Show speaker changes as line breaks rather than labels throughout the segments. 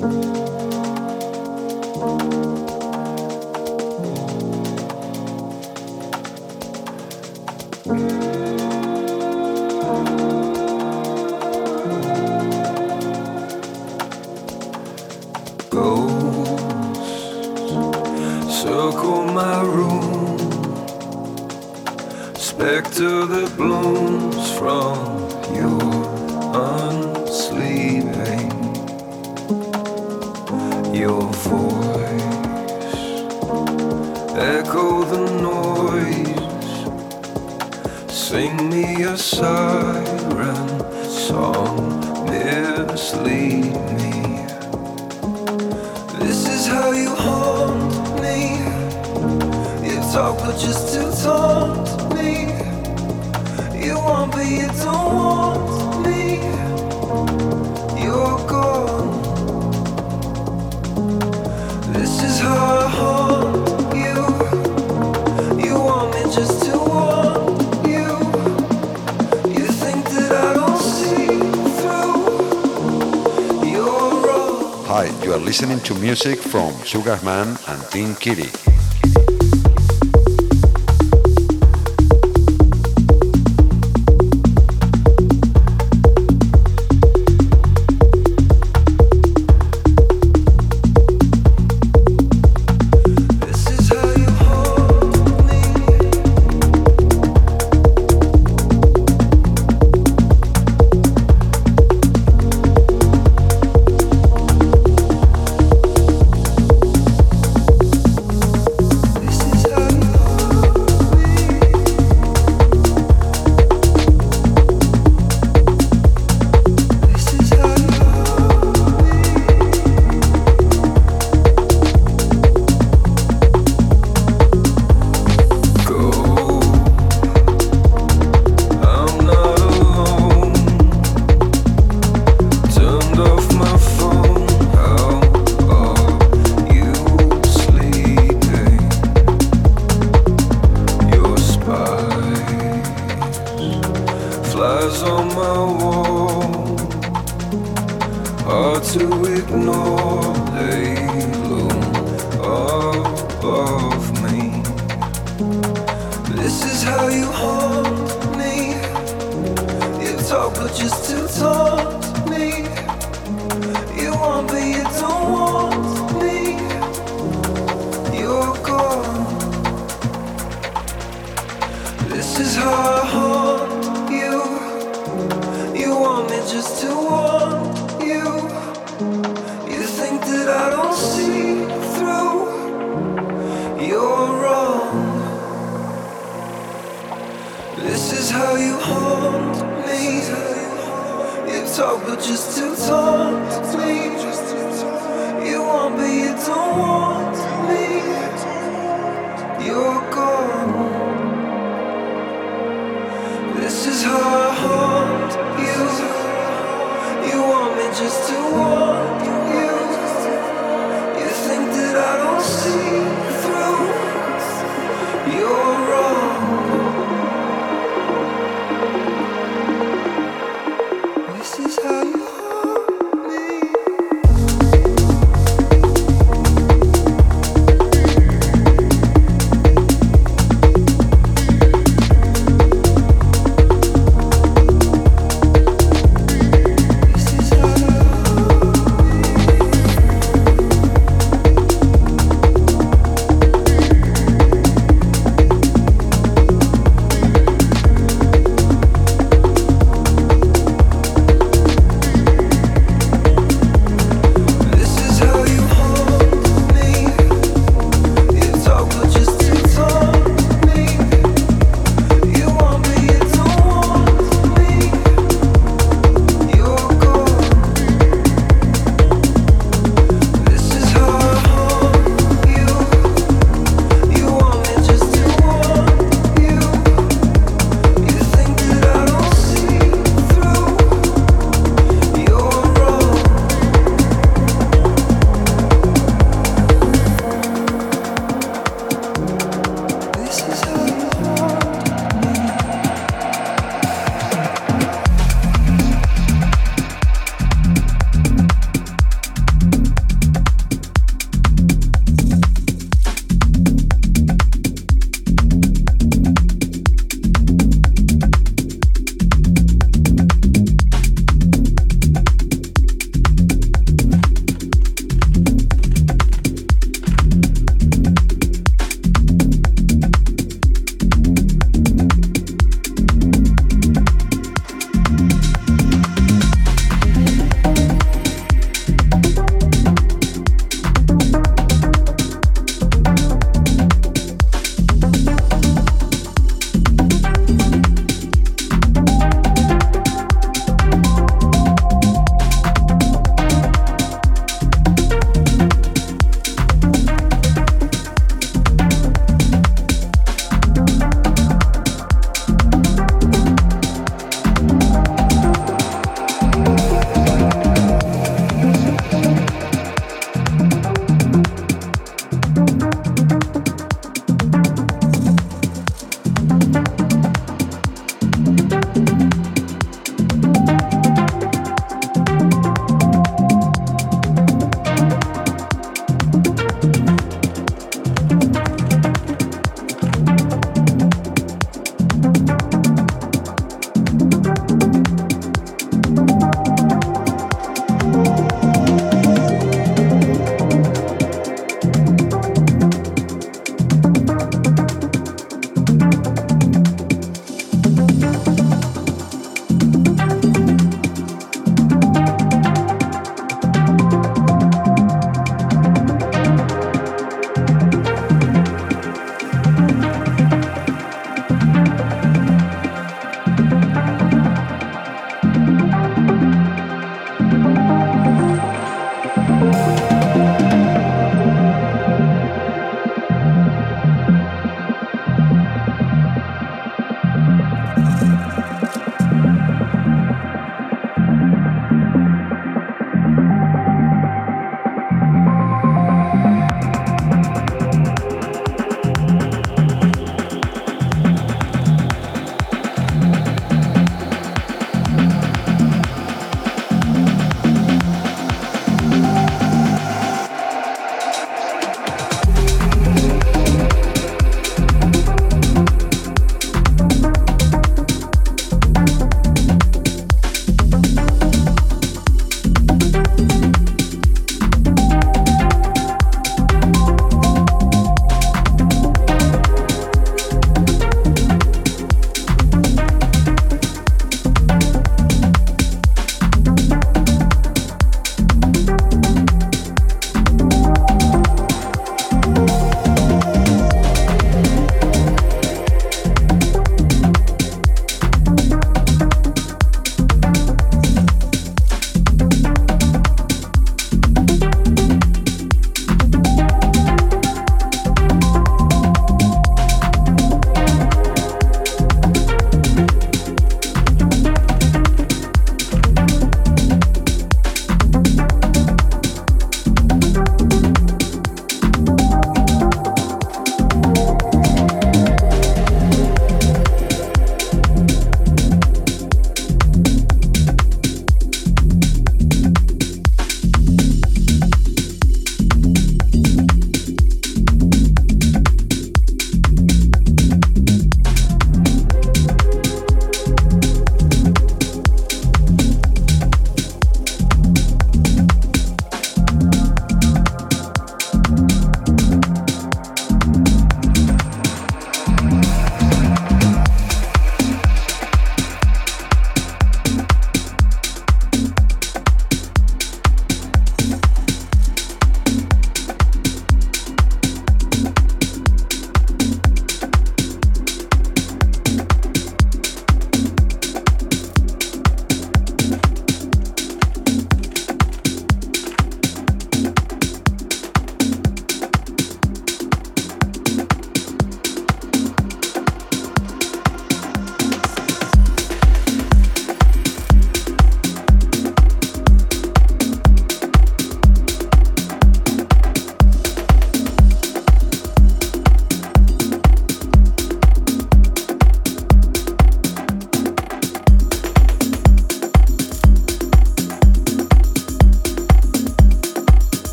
listening to music from Sugarman and Team Kitty.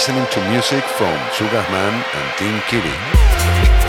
Listening to music from Sugarman and Team Kitty.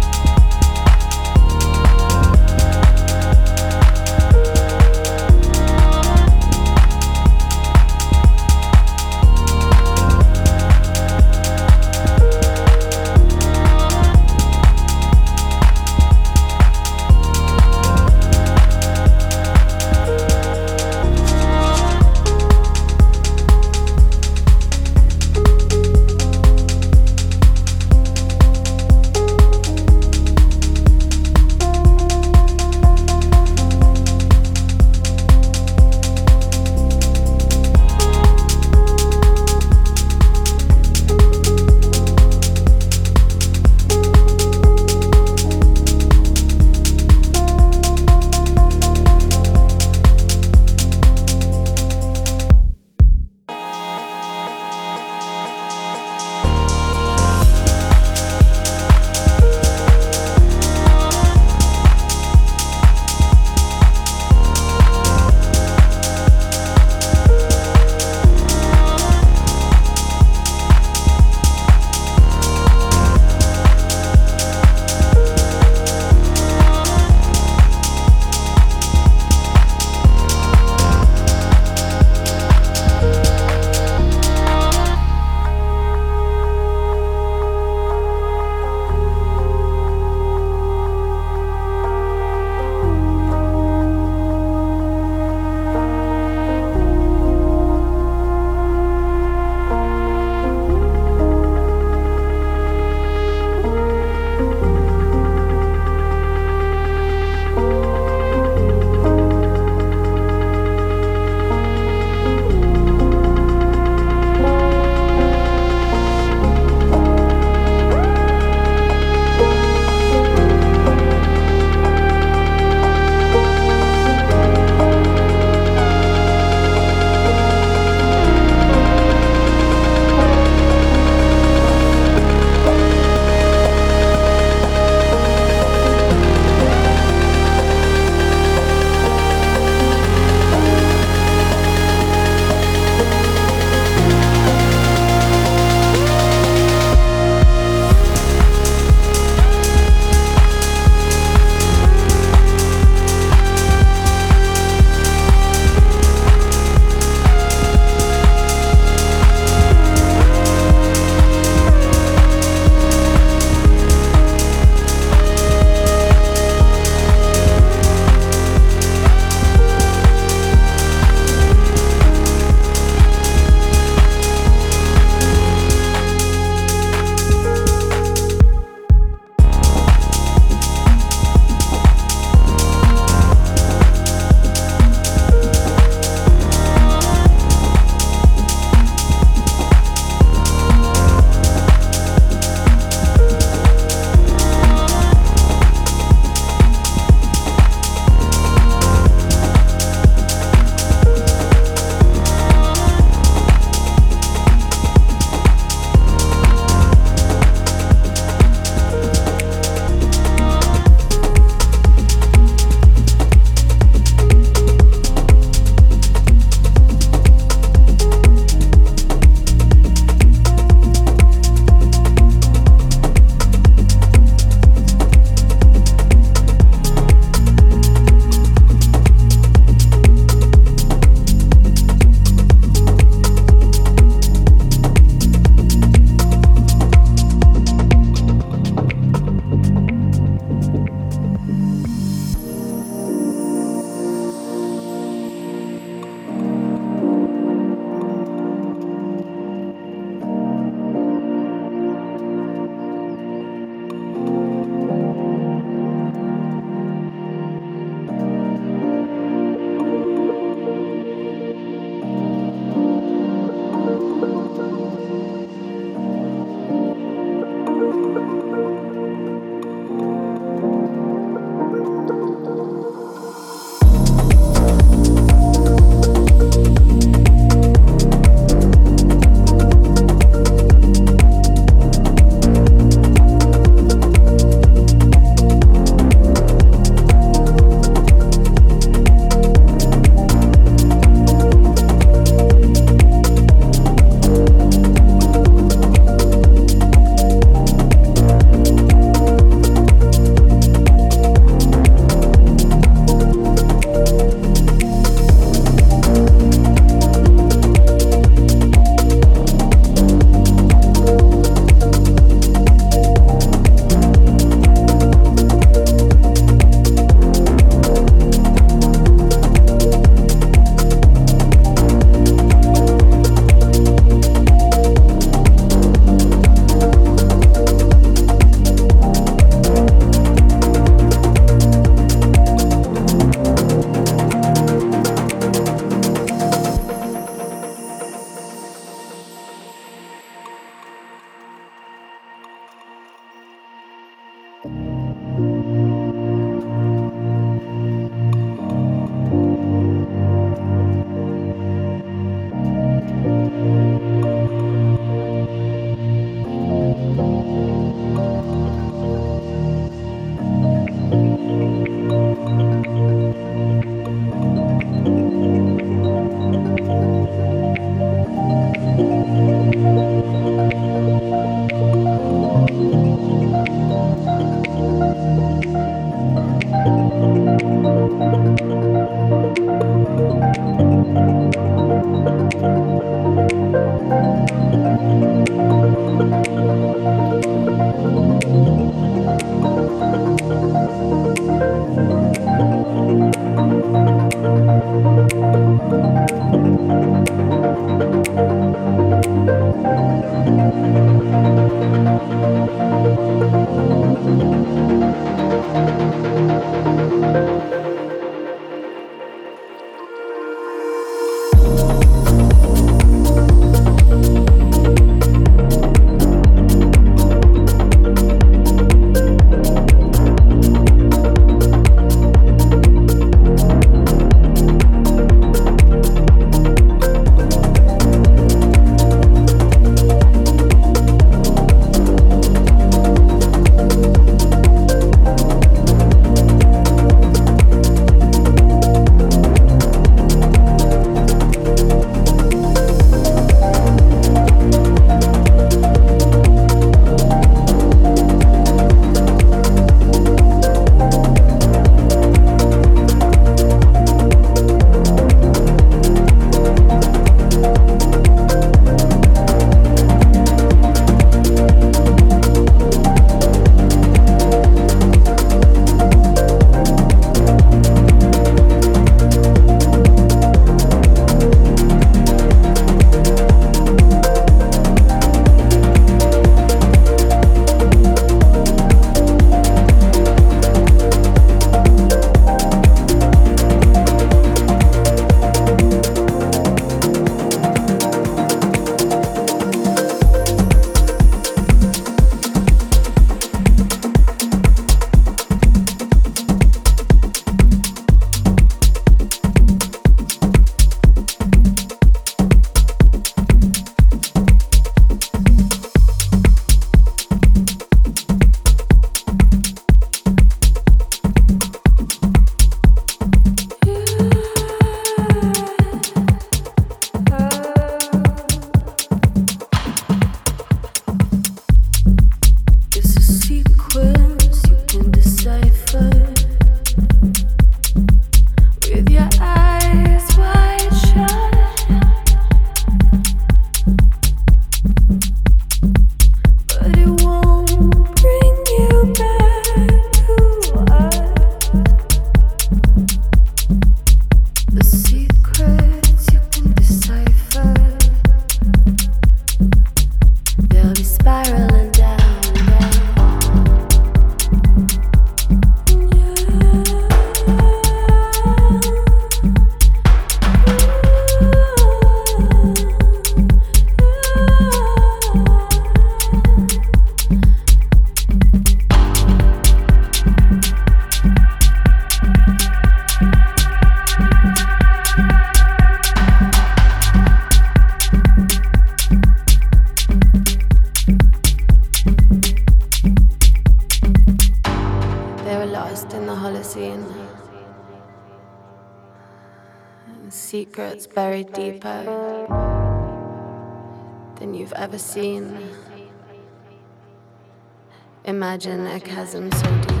Imagine a chasm so deep.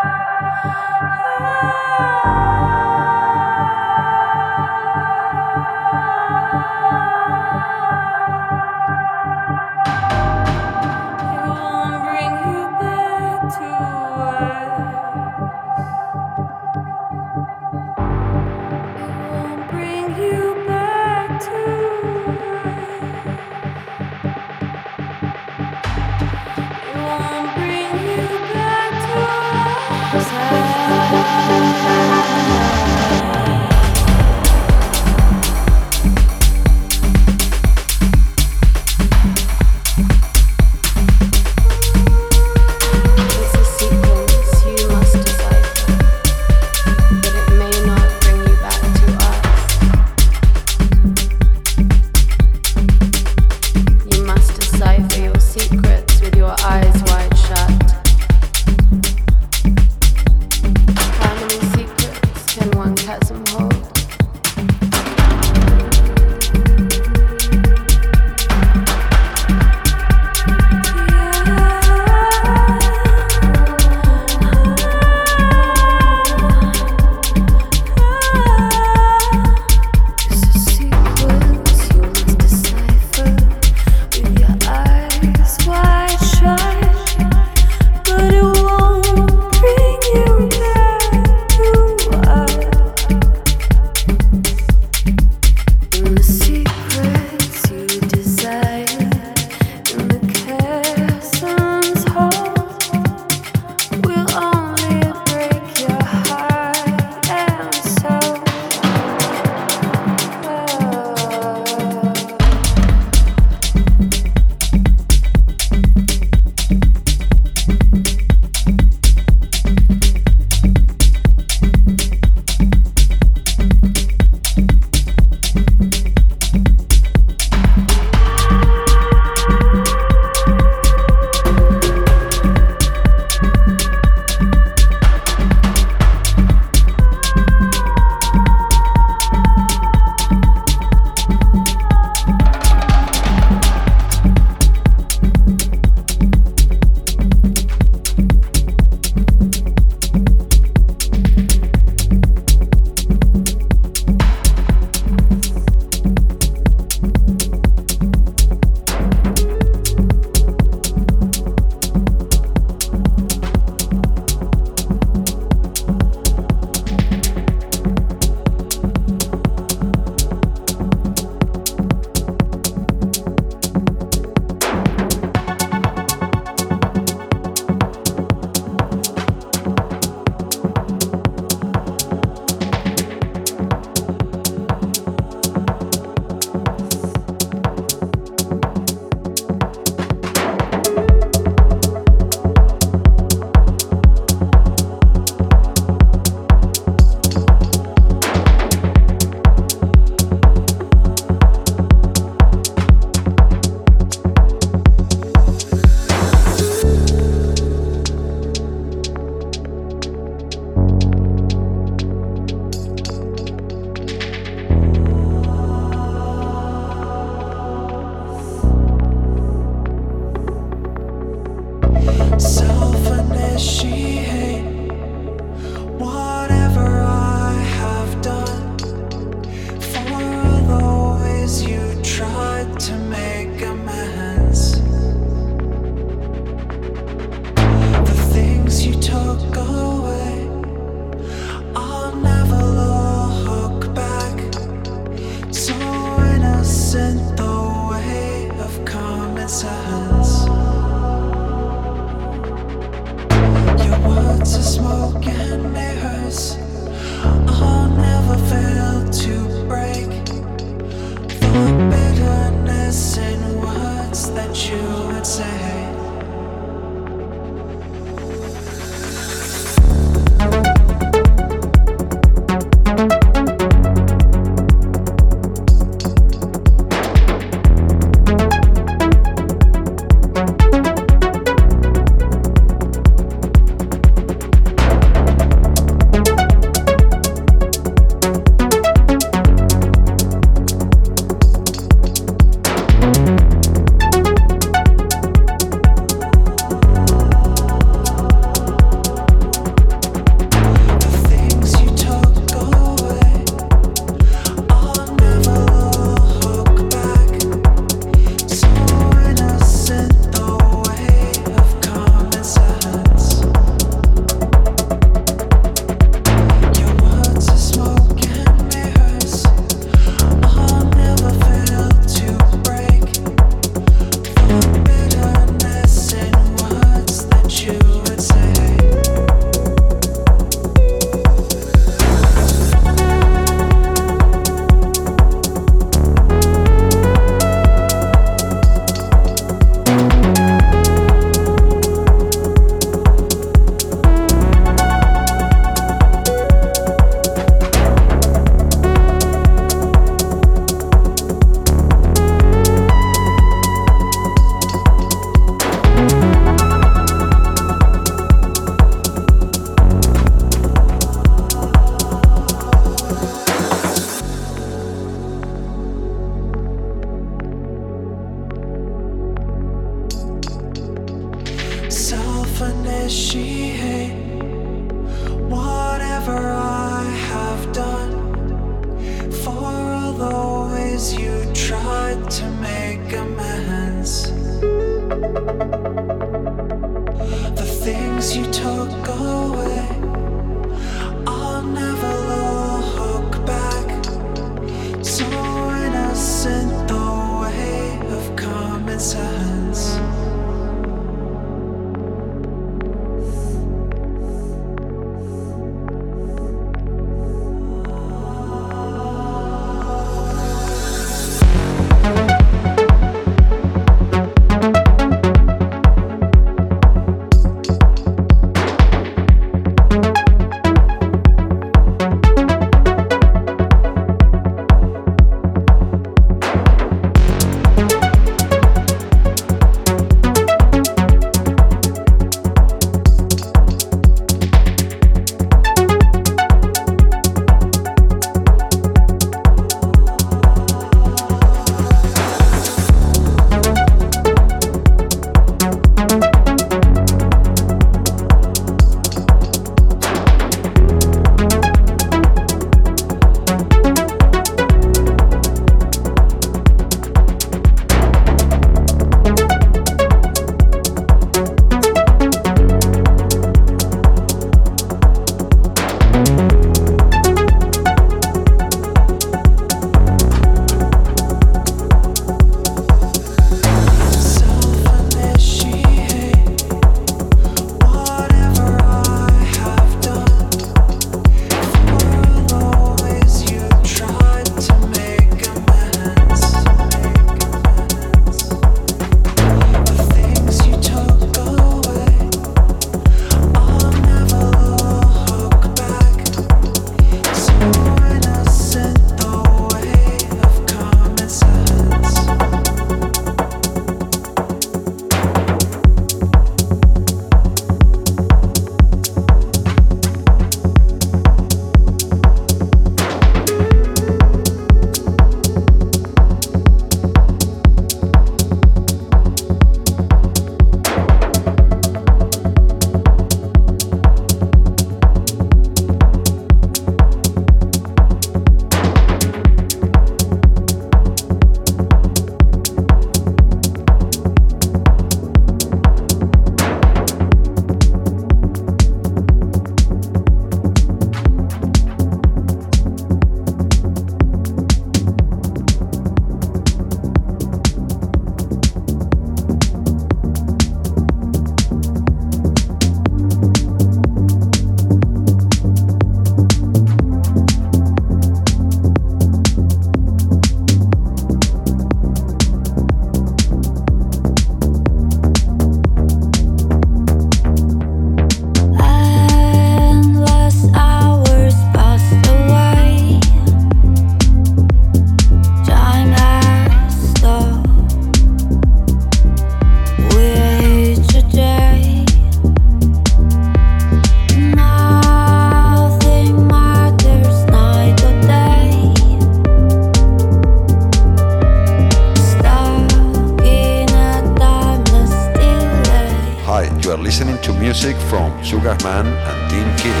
Sugarman and Team Kitty.